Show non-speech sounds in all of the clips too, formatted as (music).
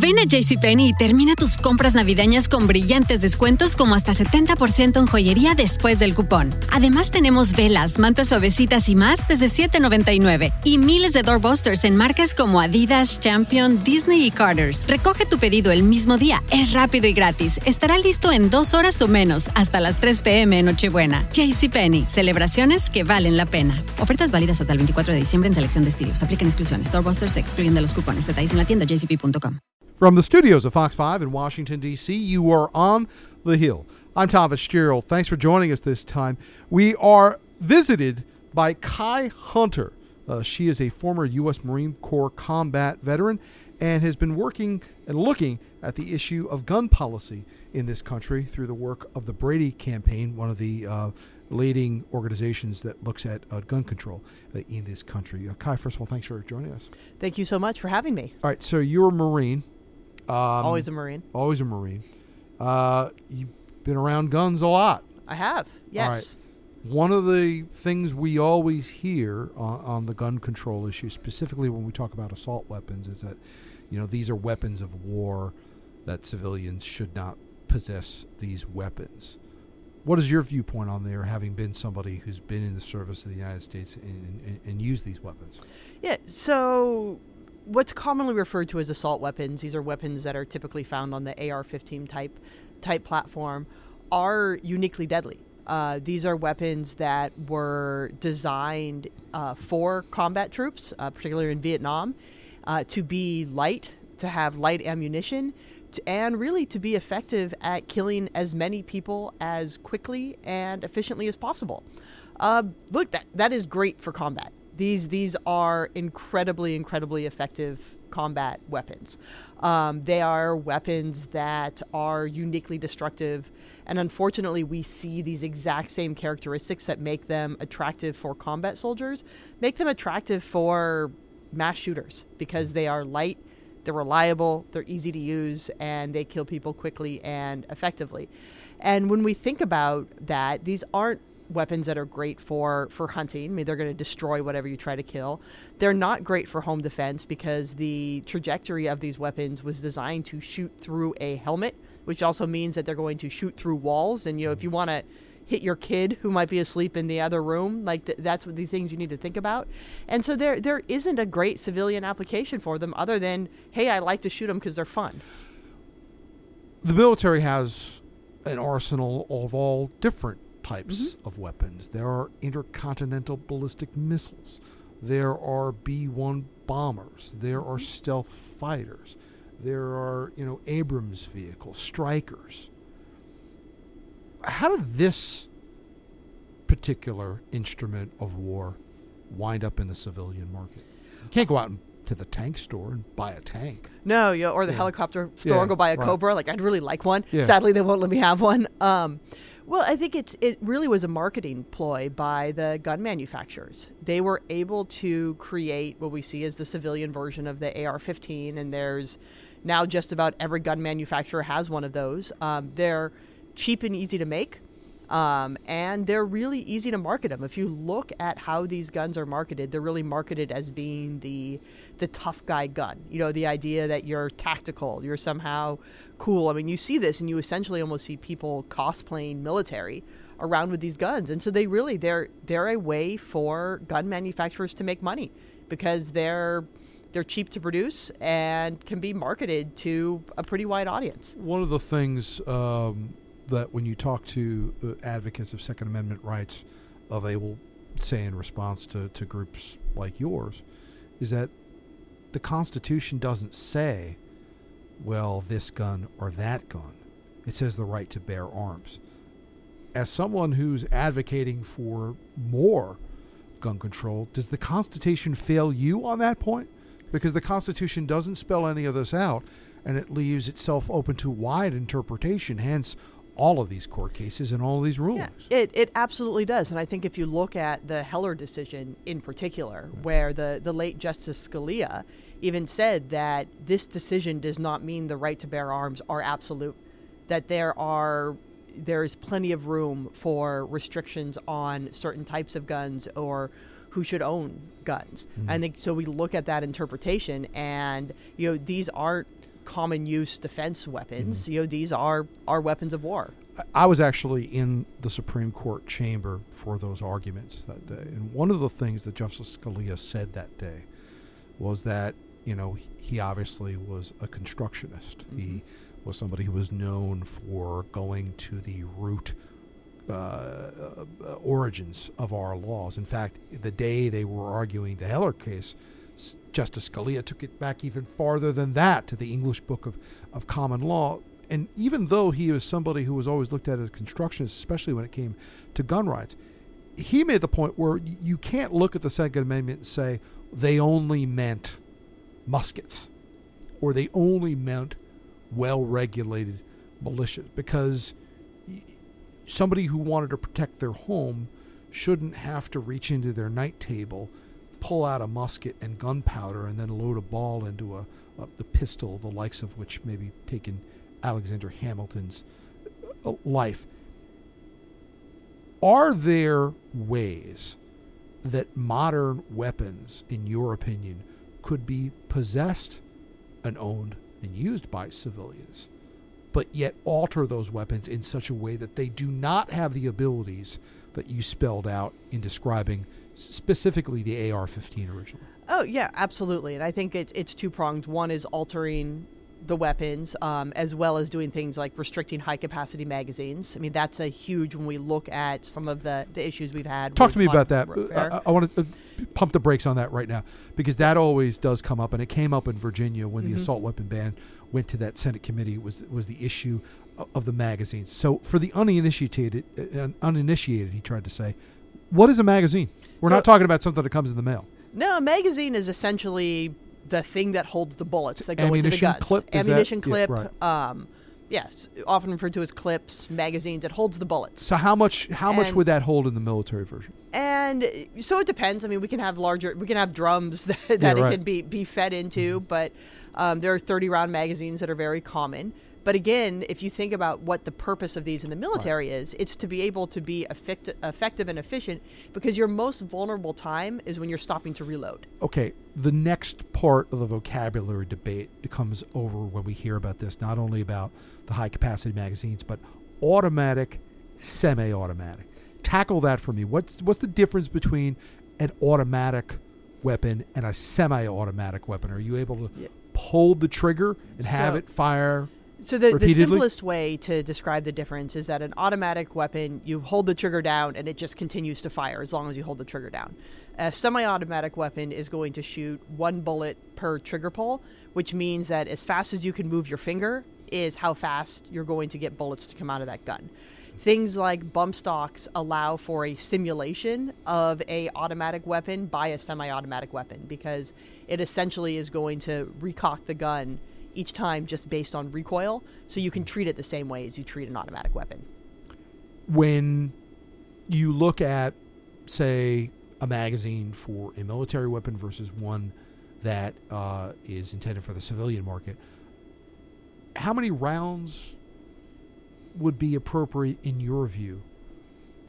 Ven a JCPenney y termina tus compras navideñas con brillantes descuentos como hasta 70% en joyería después del cupón. Además tenemos velas, mantas suavecitas y más desde $7.99 y miles de doorbusters en marcas como Adidas, Champion, Disney y Carter's. Recoge tu pedido el mismo día, es rápido y gratis. Estará listo en dos horas o menos, hasta las 3 p.m. en Nochebuena. JCPenney, celebraciones que valen la pena. Ofertas válidas hasta el 24 de diciembre en selección de estilos. Aplican exclusiones. Doorbusters se excluyen de los cupones. Detalles en la tienda jcp.com. From the studios of Fox 5 in Washington, D.C., you are on the Hill. I'm Tom Fitzgerald. Thanks for joining us this time. We are visited by Ky Hunter. Uh, she is a former U.S. Marine Corps combat veteran and has been working and looking at the issue of gun policy in this country through the work of the Brady Campaign, one of the uh, leading organizations that looks at uh, gun control uh, in this country. Uh, Ky, first of all, thanks for joining us. Thank you so much for having me. All right, so you're a Marine. Um, always a Marine. Always a Marine. Uh, you've been around guns a lot. I have, yes. One of the things we always hear on, on, the gun control issue, specifically when we talk about assault weapons, is that you know these are weapons of war, that civilians should not possess these weapons. What is your viewpoint on there, having been somebody who's been in the service of the United States and, and, and used these weapons? Yeah, so what's commonly referred to as assault weapons, these are weapons that are typically found on the AR-15 type type platform, are uniquely deadly. Uh, these are weapons that were designed uh, for combat troops, uh, particularly in Vietnam, uh, to be light, to have light ammunition, to, and really to be effective at killing as many people as quickly and efficiently as possible. Uh, look, that that is great for combat. These these are incredibly incredibly effective combat weapons. Um, they are weapons that are uniquely destructive, and unfortunately, we see these exact same characteristics that make them attractive for combat soldiers, make them attractive for mass shooters because they are light, they're reliable, they're easy to use, and they kill people quickly and effectively. And when we think about that, these aren't weapons that are great for for hunting. I mean, they're going to destroy whatever you try to kill. They're not great for home defense because the trajectory of these weapons was designed to shoot through a helmet, which also means that they're going to shoot through walls. And you know, if you want to hit your kid who might be asleep in the other room, like th- that's what the things you need to think about. And so there there isn't a great civilian application for them other than hey, I like to shoot them because they're fun. The military has an arsenal of all different types mm-hmm. of weapons. There are intercontinental ballistic missiles. There are B 1 bombers. There are Mm-hmm. stealth fighters. There are, you know, Abrams vehicles, Strykers. How did this particular instrument of war wind up in the civilian market? You can't go out and to the tank store and buy a tank. No, you know, or the Yeah. helicopter store Yeah, and go buy a right. Cobra. Like I'd really like one. Yeah. Sadly, they won't let me have one. Um, well, I think it's it really was a marketing ploy by the gun manufacturers. They were able to create what we see as the civilian version of the AR-15, and there's now just about every gun manufacturer has one of those. Um, they're cheap and easy to make. Um, and they're really easy to market them. If you look at how these guns are marketed, they're really marketed as being the the tough guy gun. You know, the idea that you're tactical, you're somehow cool. I mean, you see this, and you essentially almost see people cosplaying military around with these guns. And so they really they're they're a way for gun manufacturers to make money because they're they're cheap to produce and can be marketed to a pretty wide audience. One of the things um, that when you talk to uh, advocates of Second Amendment rights, uh, they will say in response to, to groups like yours, is that the Constitution doesn't say, well, this gun or that gun. It says the right to bear arms. As someone who's advocating for more gun control, does the Constitution fail you on that point? Because the Constitution doesn't spell any of this out, and it leaves itself open to wide interpretation, hence all of these court cases and all of these rulings. Yeah, it, it absolutely does. And I think if you look at the Heller decision in particular, where the, the late Justice Scalia even said that this decision does not mean the right to bear arms are absolute, that there are there is plenty of room for restrictions on certain types of guns or who should own guns. Mm-hmm. I think so. We look at that interpretation, and you know these aren't common use defense weapons. Mm-hmm. You know, these are are weapons of war. I was actually in the Supreme Court chamber for those arguments that day, and one of the things that Justice Scalia said that day was that you know he obviously was a constructionist. Mm-hmm. He was somebody who was known for going to the root uh, uh, origins of our laws. In fact, the day they were arguing the Heller case, Justice Scalia took it back even farther than that to the English Book of, of Common Law. And even though he was somebody who was always looked at as a constructionist, especially when it came to gun rights, he made the point where you can't look at the Second Amendment and say they only meant muskets or they only meant well regulated militias because somebody who wanted to protect their home shouldn't have to reach into their night table, pull out a musket and gunpowder, and then load a ball into a, a the pistol, the likes of which maybe taken Alexander Hamilton's uh, life. Are there ways that modern weapons, in your opinion, could be possessed and owned and used by civilians, but yet alter those weapons in such a way that they do not have the abilities that you spelled out in describing specifically the AR 15 originally? Oh yeah, absolutely. And I think it's it's two pronged. One is altering the weapons, um, as well as doing things like restricting high capacity magazines. I mean, that's a huge when we look at some of the, the issues we've had. Talk to me about that. Uh. I, I want to uh, pump the brakes on that right now because that always does come up, and it came up in Virginia when the Mhm. assault weapon ban went to that Senate committee. Was was the issue of the magazines? So for the uninitiated, uh, uninitiated, he tried to say, what is a magazine? We're not talking about something that comes in the mail. No, a magazine is essentially the thing that holds the bullets that go into the Ammunition guns. clip, is that- Ammunition yeah, clip. right. um, yes, often referred to as clips, magazines. It holds the bullets. So how much how much And- would that hold in the military version? and uh, so it depends. I mean, we can have larger, we can have drums that, (laughs) that Yeah, it can be be fed into, but um, there are 30 round magazines that are very common. But again, if you think about what the purpose of these in the military is, it's to be able to be effect- effective and efficient because your most vulnerable time is when you're stopping to reload. okay, the next part of the vocabulary debate comes over when we hear about this, not only about the high capacity magazines, but automatic, semi automatic. Tackle that for me. What's what's the difference between an automatic weapon and a semi automatic weapon? Are you able to Yeah. pull the trigger and have it fire? So the, the simplest way to describe the difference is that an automatic weapon, you hold the trigger down and it just continues to fire as long as you hold the trigger down. A semi-automatic weapon is going to shoot one bullet per trigger pull, which means that as fast as you can move your finger is how fast you're going to get bullets to come out of that gun. Things like bump stocks allow for a simulation of a automatic weapon by a semi-automatic weapon because it essentially is going to recock the gun each time just based on recoil, so you can treat it the same way as you treat an automatic weapon. when you look at, say, a magazine for a military weapon versus one that uh, is intended for the civilian market, how many rounds would be appropriate in your view?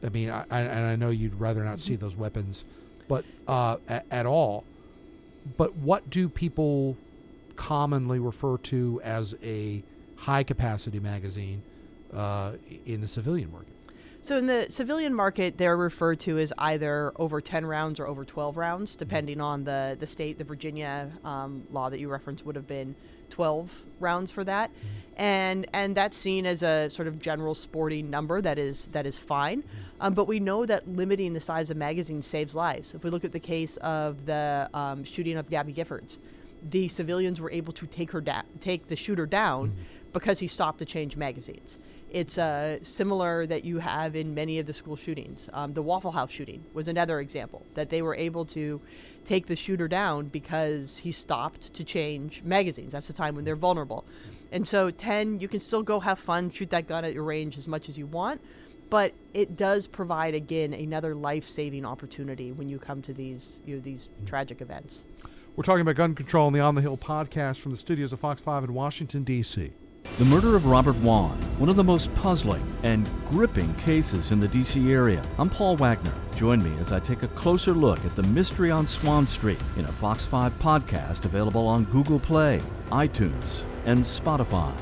I mean, I, I, and I know you'd rather not see those weapons, but uh, at, at all. But what do people commonly refer to as a high capacity magazine uh, in the civilian market? So in the civilian market, they're referred to as either over 10 rounds or over 12 rounds, depending on the, the state. The Virginia um, law that you referenced would have been 12 rounds for that, and and that's seen as a sort of general sporting number that is that is fine. Um, but we know that limiting the size of magazines saves lives. If we look at the case of the um, shooting of Gabby Giffords, the civilians were able to take her down, take the shooter down, because he stopped to change magazines. It's uh, similar that you have in many of the school shootings. Um, the Waffle House shooting was another example that they were able to take the shooter down because he stopped to change magazines. That's the time when they're vulnerable. And so, 10, you can still go have fun, shoot that gun at your range as much as you want, but it does provide, again, another life saving opportunity when you come to these, you know, these tragic events. We're talking about gun control on the On the Hill podcast from the studios of Fox 5 in Washington, D.C. The murder of Robert Wone, one of the most puzzling and gripping cases in the D.C. area. I'm Paul Wagner. Join me as I take a closer look at the mystery on Swan Street in a Fox 5 podcast available on Google Play, iTunes, and Spotify.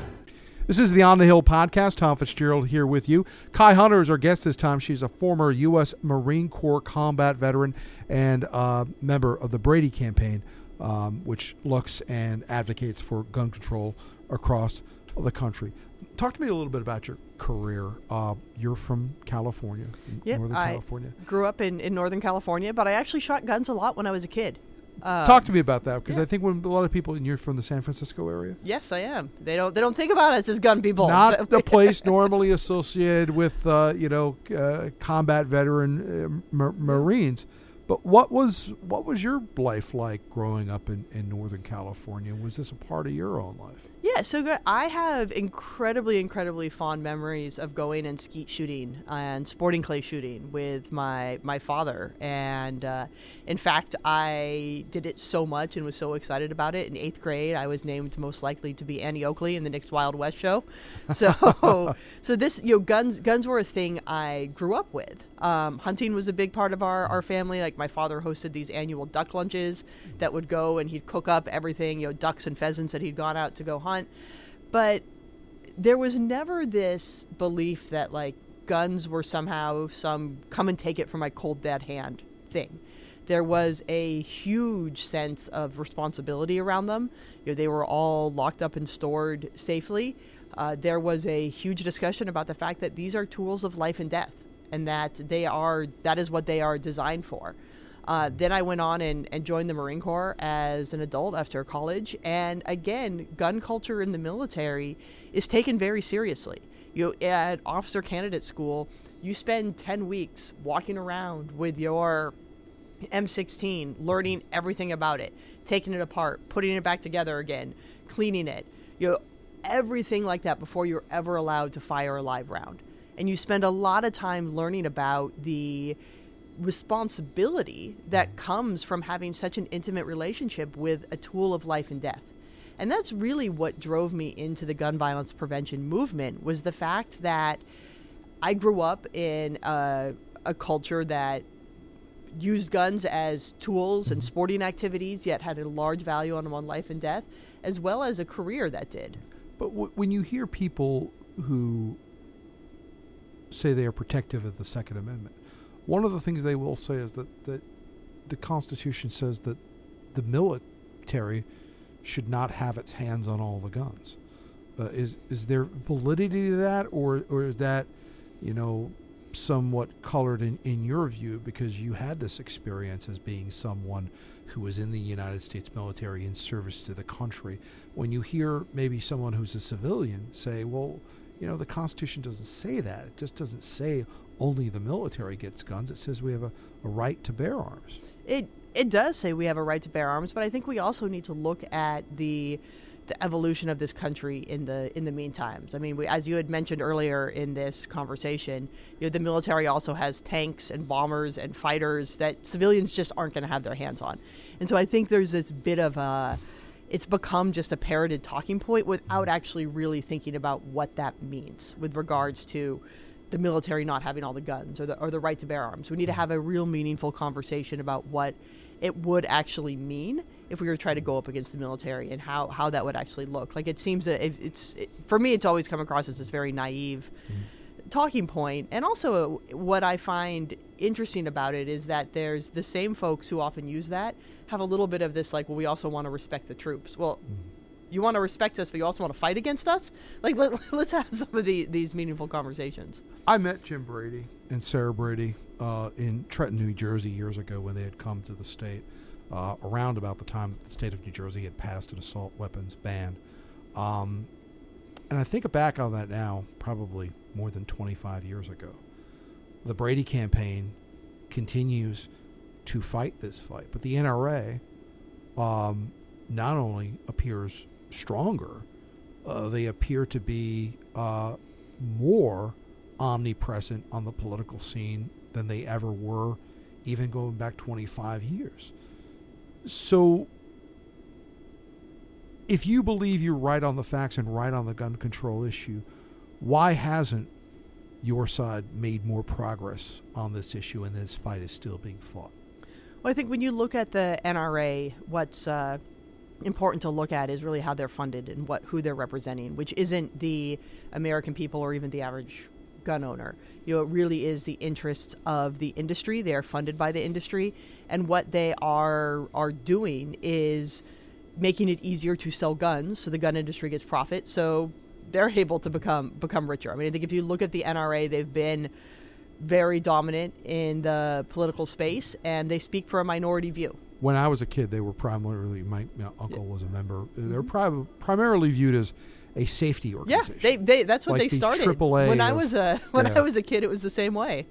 This is the On the Hill podcast. Tom Fitzgerald here with you. Ky Hunter is our guest this time. She's a former U.S. Marine Corps combat veteran and uh, member of the Brady campaign, um, which looks and advocates for gun control across the country. Talk to me a little bit about your career. Uh, you're from California, from Yep, Northern I California. Grew up in, in Northern California, but I actually shot guns a lot when I was a kid. Um, Talk to me about that because yeah. I think when a lot of people, and you're from the San Francisco area, Yes, I am. They don't they don't think about us as gun people. not (laughs) the place normally associated with uh, you know uh, combat veteran uh, mar- Marines. But what was what was your life like growing up in, in Northern California? Was this a part of your own life? Yeah, so good. I have incredibly, incredibly fond memories of going and skeet shooting and sporting clay shooting with my my father. And uh, in fact, I did it so much and was so excited about it. In eighth grade, I was named most likely to be Annie Oakley in the next Wild West show. So, (laughs) so this you know guns guns were a thing I grew up with. Um, hunting was a big part of our, our family. Like my father hosted these annual duck lunches that would go and he'd cook up everything, you know, ducks and pheasants that he'd gone out to go hunt. But there was never this belief that like guns were somehow some come and take it from my cold dead hand thing. There was a huge sense of responsibility around them. You know, they were all locked up and stored safely. Uh, there was a huge discussion about the fact that these are tools of life and death, and that they are that is what they are designed for. Uh, then I went on and, and joined the Marine Corps as an adult after college. And again, gun culture in the military is taken very seriously. You at officer candidate school, you spend 10 weeks walking around with your M16, learning everything about it, taking it apart, putting it back together again, cleaning it. You know, everything like that before you're ever allowed to fire a live round. And you spend a lot of time learning about the responsibility that comes from having such an intimate relationship with a tool of life and death. And that's really what drove me into the gun violence prevention movement was the fact that I grew up in a, a culture that used guns as tools and sporting activities, yet had a large value on, them on life and death, as well as a career that did. But w- when you hear people who say they are protective of the Second Amendment, one of the things they will say is that, that the Constitution says that the military should not have its hands on all the guns. Uh, is is there validity to that, or or is that, you know, somewhat colored in, in your view because you had this experience as being someone who was in the United States military in service to the country? When you hear maybe someone who's a civilian say, well, you know, the Constitution doesn't say that. It just doesn't say only the military gets guns. It says we have a, a right to bear arms. It it does say we have a right to bear arms, but I think we also need to look at the the evolution of this country in the in the meantimes. I mean, we, as you had mentioned earlier in this conversation, you know, the military also has tanks and bombers and fighters that civilians just aren't going to have their hands on, and so I think there's this bit of a it's become just a parroted talking point without actually really thinking about what that means with regards to the military not having all the guns or the, or the right to bear arms. We need to have a real meaningful conversation about what it would actually mean if we were to try to go up against the military and how, how that would actually look. Like it seems that it, it's it, for me, it's always come across as this very naive mm-hmm. talking point. And also, uh, what I find interesting about it is that there's the same folks who often use that have a little bit of this like, well, we also want to respect the troops. Well, mm-hmm. You want to respect us, but you also want to fight against us. Like, let, (laughs) let's have some of the, these meaningful conversations. I met Jim Brady and Sarah Brady uh, in Trenton, New Jersey, years ago when they had come to the state, uh, around about the time that the state of New Jersey had passed an assault weapons ban. Um, and I think back on that now, probably more than 25 years ago. The Brady campaign continues to fight this fight, but the NRA um, not only appears stronger, uh, they appear to be uh, more omnipresent on the political scene than they ever were, even going back 25 years. So, if you believe you're right on the facts and right on the gun control issue, why hasn't your side made more progress on this issue and this fight is still being fought? Well, I think when you look at the NRA, what's uh, important to look at is really how they're funded and what who they're representing, which isn't the American people or even the average gun owner. You know, it really is the interests of the industry. They are funded by the industry, and what they are are doing is making it easier to sell guns, so the gun industry gets profit. So they're able to become become richer. I mean, I think if you look at the NRA, they've been very dominant in the political space, and they speak for a minority view. When I was a kid, they were primarily my, my uncle was a member. They're pri- primarily viewed as a safety Yeah, organization. they, they that's what Like they the started. AAA when I was a (laughs) when yeah. I was a kid, it was the same way.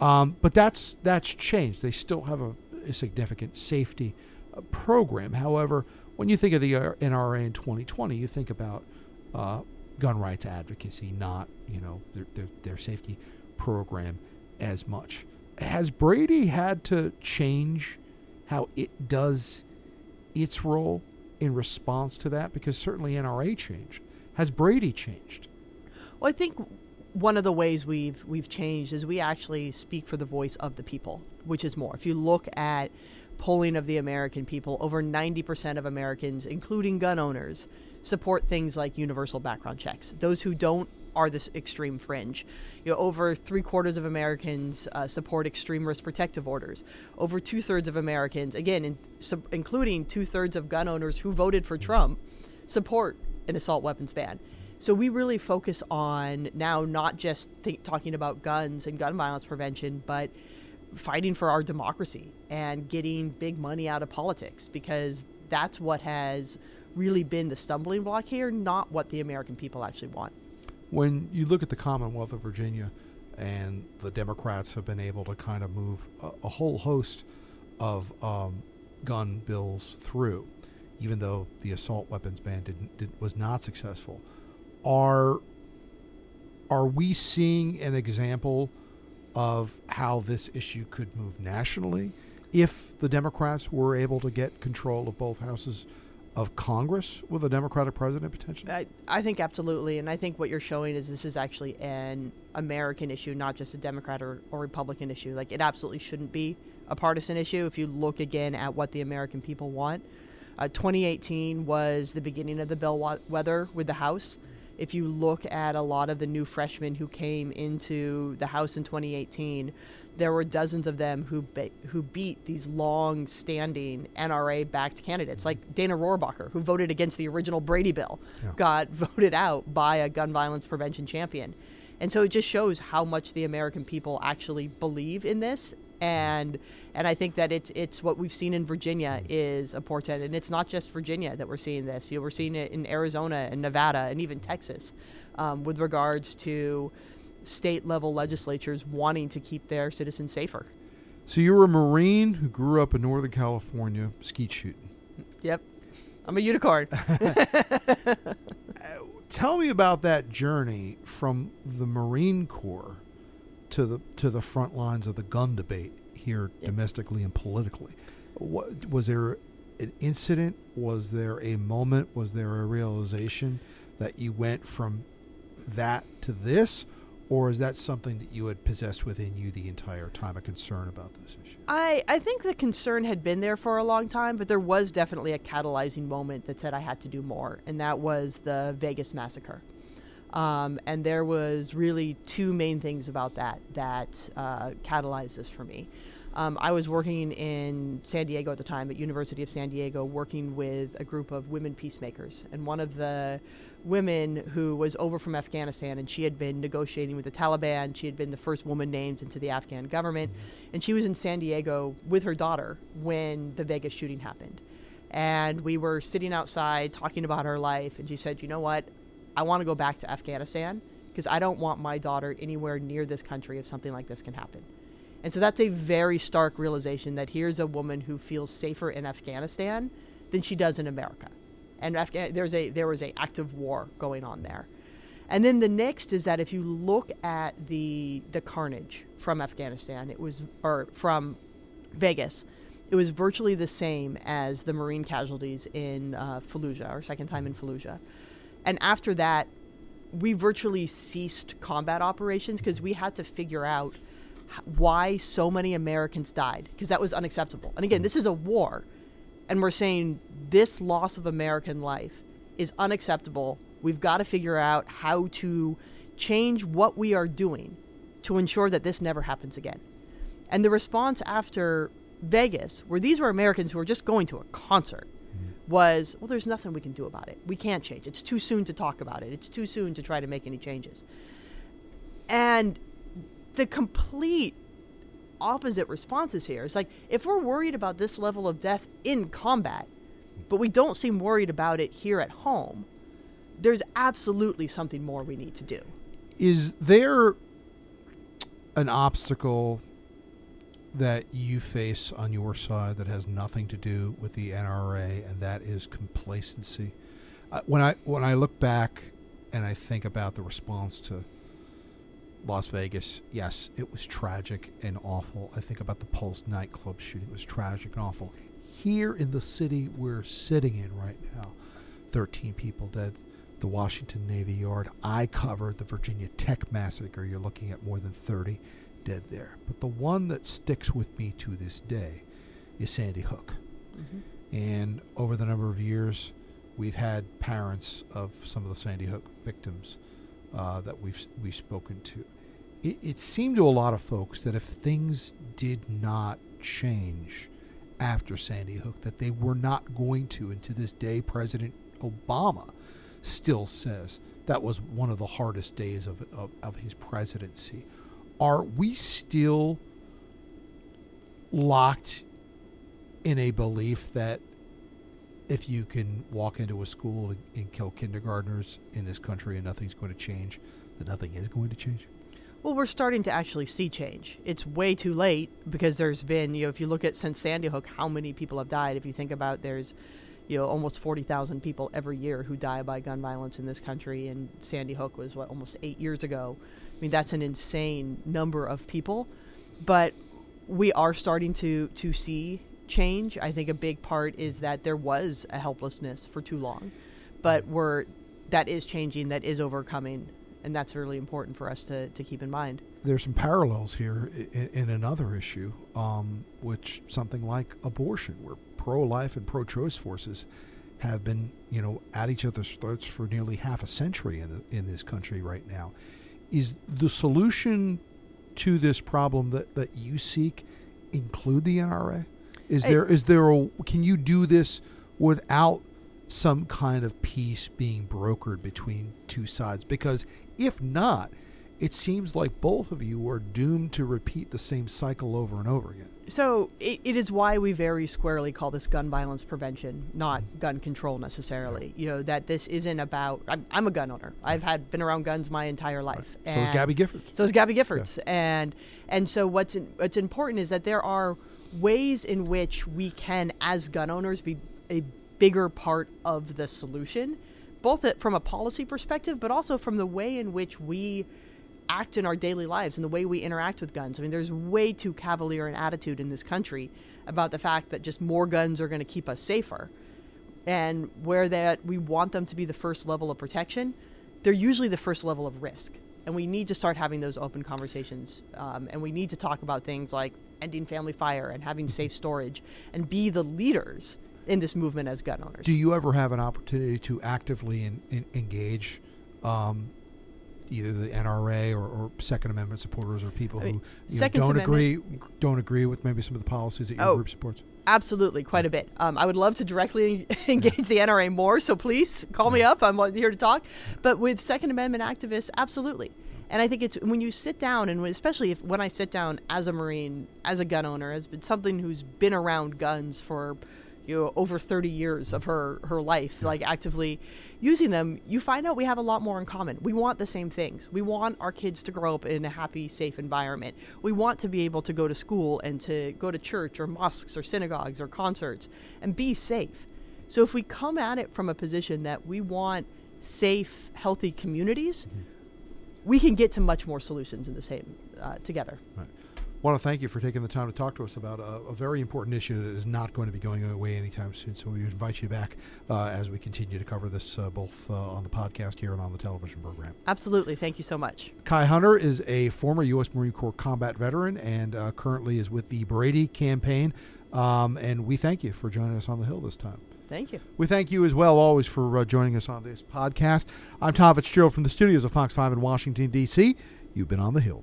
Um, but that's that's changed. They still have a, a significant safety uh, program. However, when you think of the uh, NRA in 2020, you think about uh, gun rights advocacy, not you know their, their their safety program as much. Has Brady had to change how it does its role in response to that? Because certainly NRA changed. Has Brady changed? Well, I think one of the ways we've we've changed is we actually speak for the voice of the people, which is more. If you look at polling of the American people, over 90% of Americans, including gun owners, support things like universal background checks. Those who don't are this extreme fringe. You know, over three quarters of Americans uh, support extreme risk protective orders. Over two thirds of Americans, again, in, sub, including two thirds of gun owners who voted for Trump, support an assault weapons ban. So we really focus on now not just think, talking about guns and gun violence prevention, but fighting for our democracy and getting big money out of politics because that's what has really been the stumbling block here, not what the American people actually want. When you look at the Commonwealth of Virginia and the Democrats have been able to kind of move a, a whole host of um, gun bills through, even though the assault weapons ban didn't, did, was not successful, are are we seeing an example of how this issue could move nationally if the Democrats were able to get control of both houses of Congress with a Democratic president potentially? I, I think absolutely, and I think what you're showing is this is actually an American issue, not just a Democrat or, or Republican issue. Like it absolutely shouldn't be a partisan issue. If you look again at what the American people want, uh, 2018 was the beginning of the bellwether with the House. If you look at a lot of the new freshmen who came into the House in 2018, there were dozens of them who be- who beat these long-standing NRA-backed candidates, like mm-hmm. Dana Rohrabacher, who voted against the original Brady bill, Yeah. got (laughs) voted out by a gun violence prevention champion, and so it just shows how much the American people actually believe in this. And and I think that it's it's what we've seen in Virginia is a portent, and it's not just Virginia that we're seeing this. You know, we're seeing it in Arizona and Nevada and even Texas, um, with regards to state level legislatures wanting to keep their citizens safer. So you were a Marine who grew up in Northern California skeet shooting. Yep. I'm a unicorn. (laughs) (laughs) Tell me about that journey from the Marine Corps to the to the front lines of the gun debate here Yep. domestically and politically. What was there an incident? Was there a moment? Was there a realization that you went from that to this? Or is that something that you had possessed within you the entire time, a concern about this issue? I, I think the concern had been there for a long time, but there was definitely a catalyzing moment that said I had to do more, and that was the Vegas massacre. Um, and there was really two main things about that that uh, catalyzed this for me. Um, I was working in San Diego at the time, at University of San Diego, working with a group of women peacemakers, and one of the women who was over from Afghanistan, and she had been negotiating with the Taliban. She had been the first woman named into the Afghan government, and she was in San Diego with her daughter when the Vegas shooting happened. And we were sitting outside talking about her life, and she said, "You know what? I want to go back to Afghanistan because I don't want my daughter anywhere near this country if something like this can happen." And so that's a very stark realization that here's a woman who feels safer in Afghanistan than she does in America. And Afghan- there's a there was a active war going on there. And then the next is that if you look at the the carnage from Afghanistan, it was or from Vegas, it was virtually the same as the Marine casualties in uh, Fallujah, or second time in Fallujah. And after that, we virtually ceased combat operations because we had to figure out why so many Americans died because that was unacceptable. And again, mm-hmm. this is a war, and we're saying this loss of American life is unacceptable. We've got to figure out how to change what we are doing to ensure that this never happens again. And the response after Vegas, where these were Americans who were just going to a concert, was, well, there's nothing we can do about it. We can't change. It's too soon to talk about it. It's too soon to try to make any changes. And the complete opposite responses here is like, if we're worried about this level of death in combat, but we don't seem worried about it here at home, there's absolutely something more we need to do. Is there an obstacle that you face on your side that has nothing to do with the NRA, and that is complacency? Uh, when I when I look back and I think about the response to Las Vegas, yes, it was tragic and awful. I think about the Pulse nightclub shooting; it was tragic and awful. Here in the city we're sitting in right now, 13 people dead. The Washington Navy Yard. I covered the Virginia Tech massacre. You're looking at more than 30 dead there. But the one that sticks with me to this day is Sandy Hook. And over the number of years, we've had parents of some of the Sandy Hook victims uh, that we've we've spoken to. It, it seemed to a lot of folks that if things did not change after Sandy Hook, that they were not going to. And to this day, President Obama still says that was one of the hardest days of, of, of his presidency. Are we still locked in a belief that if you can walk into a school and, kill kindergartners in this country and nothing's going to change, that nothing is going to change? Well, we're starting to actually see change. It's way too late because there's been, you know, if you look at since Sandy Hook, how many people have died. If you think about there's, you know, almost 40,000 people every year who die by gun violence in this country, and Sandy Hook was, what, almost eight years ago. I mean, that's an insane number of people. But we are starting to, to see change. I think a big part is that there was a helplessness for too long, but we're, that is changing, that is overcoming and that's really important for us to, to keep in mind. There's some parallels here in, in another issue, um, which something like abortion, where pro-life and pro-choice forces have been, you know, at each other's throats for nearly half a century in the, in this country right now. Is the solution to this problem that, that you seek include the NRA? Is I- there is there a can you do this without some kind of peace being brokered between two sides? Because if not, it seems like both of you are doomed to repeat the same cycle over and over again. So it, it is why we very squarely call this gun violence prevention, not gun control necessarily. You know that this isn't about. I'm, I'm a gun owner. I've had been around guns my entire life. So is Gabby Giffords. So is Gabby Giffords, and and so what's in, what's important is that there are ways in which we can, as gun owners, be a bigger part of the solution, both from a policy perspective, but also from the way in which we act in our daily lives and the way we interact with guns. I mean, there's way too cavalier an attitude in this country about the fact that just more guns are going to keep us safer and where that we want them to be the first level of protection, they're usually the first level of risk. And we need to start having those open conversations. Um, and we need to talk about things like ending family fire and having safe storage and be the leaders in this movement as gun owners. Do you ever have an opportunity to actively in, in, engage um, either the NRA or, or Second Amendment supporters or people I mean, who know, don't Amendment- agree don't agree with maybe some of the policies that your Oh. group supports? Absolutely, quite a bit. Um, I would love to directly (laughs) engage the NRA more, so please call me up. I'm here to talk. But with Second Amendment activists, absolutely. And I think it's when you sit down, and when, especially if when I sit down as a Marine, as a gun owner, as been something who's been around guns for you know over 30 years of her her life, like actively using them, you find out we have a lot more in common. We want the same things. We want our kids to grow up in a happy, safe environment. We want to be able to go to school and to go to church or mosques or synagogues or concerts and be safe. So if we come at it from a position that we want safe, healthy communities, we can get to much more solutions in the same uh, together. Want to thank you for taking the time to talk to us about a, a very important issue that is not going to be going away anytime soon. So we invite you back uh, as we continue to cover this uh, both uh, on the podcast here and on the television program. Absolutely. Thank you so much. Ky Hunter is a former U.S. Marine Corps combat veteran and uh, currently is with the Brady campaign. Um, and we thank you for joining us on the Hill this time. Thank you. We thank you as well, always, for uh, joining us on this podcast. I'm Tom Fitzgerald from the studios of Fox 5 in Washington, D.C. You've been on the Hill.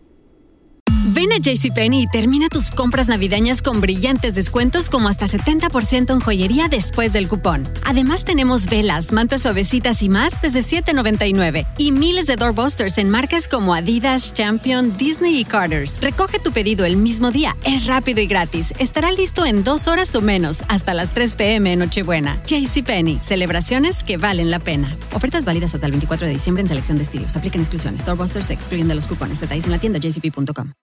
Ven a JCPenney y termina tus compras navideñas con brillantes descuentos como hasta 70% en joyería después del cupón. Además tenemos velas, mantas suavecitas y más desde $7.99 y miles de doorbusters en marcas como Adidas, Champion, Disney y Carter's. Recoge tu pedido el mismo día, es rápido y gratis. Estará listo en dos horas o menos, hasta las 3 p.m. en Nochebuena. JCPenney, celebraciones que valen la pena. Ofertas válidas hasta el 24 de diciembre en selección de estilos. Aplican exclusiones. Doorbusters excluyen de los cupones. Detalles en la tienda jcp.com.